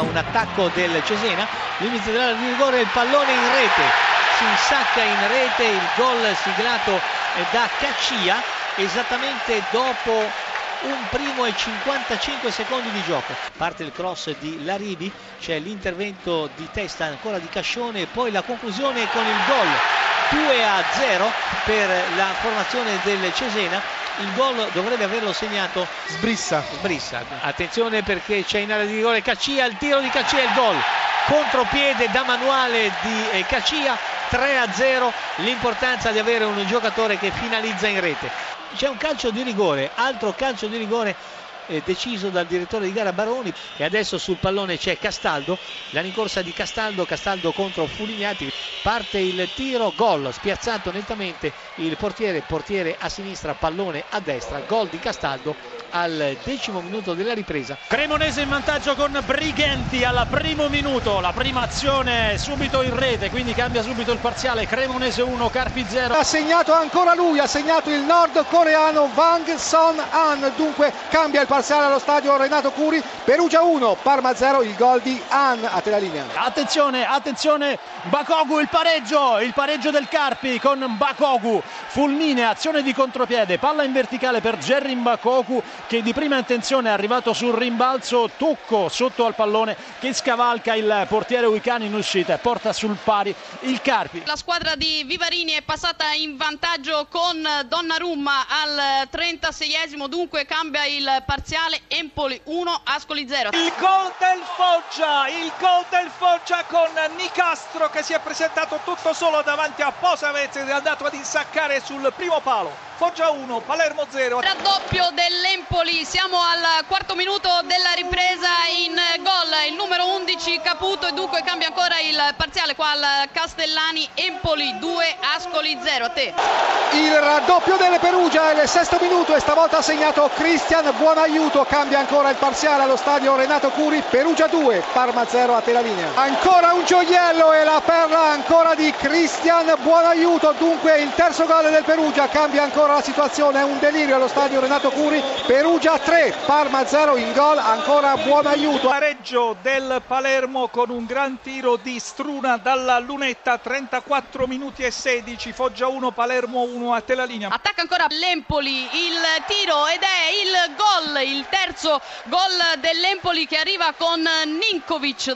un attacco del Cesena, limite dell'area rigore, il pallone in rete, si insacca in rete il gol siglato da Caccia esattamente dopo un primo e 55 secondi di gioco. Parte il cross di Larivi, c'è l'intervento di testa ancora di Cascione e poi la conclusione con il gol 2 a 0 per la formazione del Cesena. Il gol dovrebbe averlo segnato Sbrissa. Sbrissa. Attenzione perché c'è in area di rigore Caccia, il tiro di Caccia il gol. Contropiede da manuale di Caccia 3 a 0 l'importanza di avere un giocatore che finalizza in rete c'è un calcio di rigore altro calcio di rigore eh, deciso dal direttore di gara Baroni e adesso sul pallone c'è Castaldo la rincorsa di Castaldo Castaldo contro Fulignati parte il tiro gol spiazzato nettamente il portiere portiere a sinistra pallone a destra gol di Castaldo al decimo minuto della ripresa. Cremonese in vantaggio con Brighenti al primo minuto, la prima azione subito in rete, quindi cambia subito il parziale, Cremonese 1, Carpi 0. Ha segnato ancora lui, ha segnato il nordcoreano Wang Son An, dunque cambia il parziale allo stadio Renato Curi, Perugia 1, Parma 0, il gol di An a te la linea. Attenzione, attenzione, Bakogu il pareggio, il pareggio del Carpi con Bakogu, fulminea, azione di contropiede, palla in verticale per Jerry Bakogu che di prima intenzione è arrivato sul rimbalzo, tocco sotto al pallone che scavalca il portiere Uicani in uscita e porta sul pari il Carpi. La squadra di Vivarini è passata in vantaggio con Donnarumma al 36esimo, dunque cambia il parziale Empoli 1, Ascoli 0. Il gol del Foggia, il gol del Foggia con Nicastro che si è presentato tutto solo davanti a Posavez ed è andato ad insaccare sul primo palo. Foggia 1, Palermo 0. Raddoppio dell'Empoli, siamo al quarto minuto della ripresa in 16 Caputo e dunque cambia ancora il parziale qua al Castellani Empoli 2 Ascoli 0 a te. Il raddoppio delle Perugia il sesto minuto e stavolta ha segnato Cristian Buonaiuto cambia ancora il parziale allo stadio Renato Curi. Perugia 2 Parma 0 a te la linea. Ancora un gioiello e la perla ancora di Cristian Buonaiuto dunque il terzo gol del Perugia. Cambia ancora la situazione. È un delirio allo stadio Renato Curi. Perugia 3 Parma 0 in gol. Ancora Buonaiuto pareggio con un gran tiro di Struna dalla lunetta, 34 minuti e 16, Foggia 1, Palermo 1 a te la linea. Attacca ancora l'Empoli, il tiro ed è il gol, il terzo gol dell'Empoli che arriva con Ninkovic.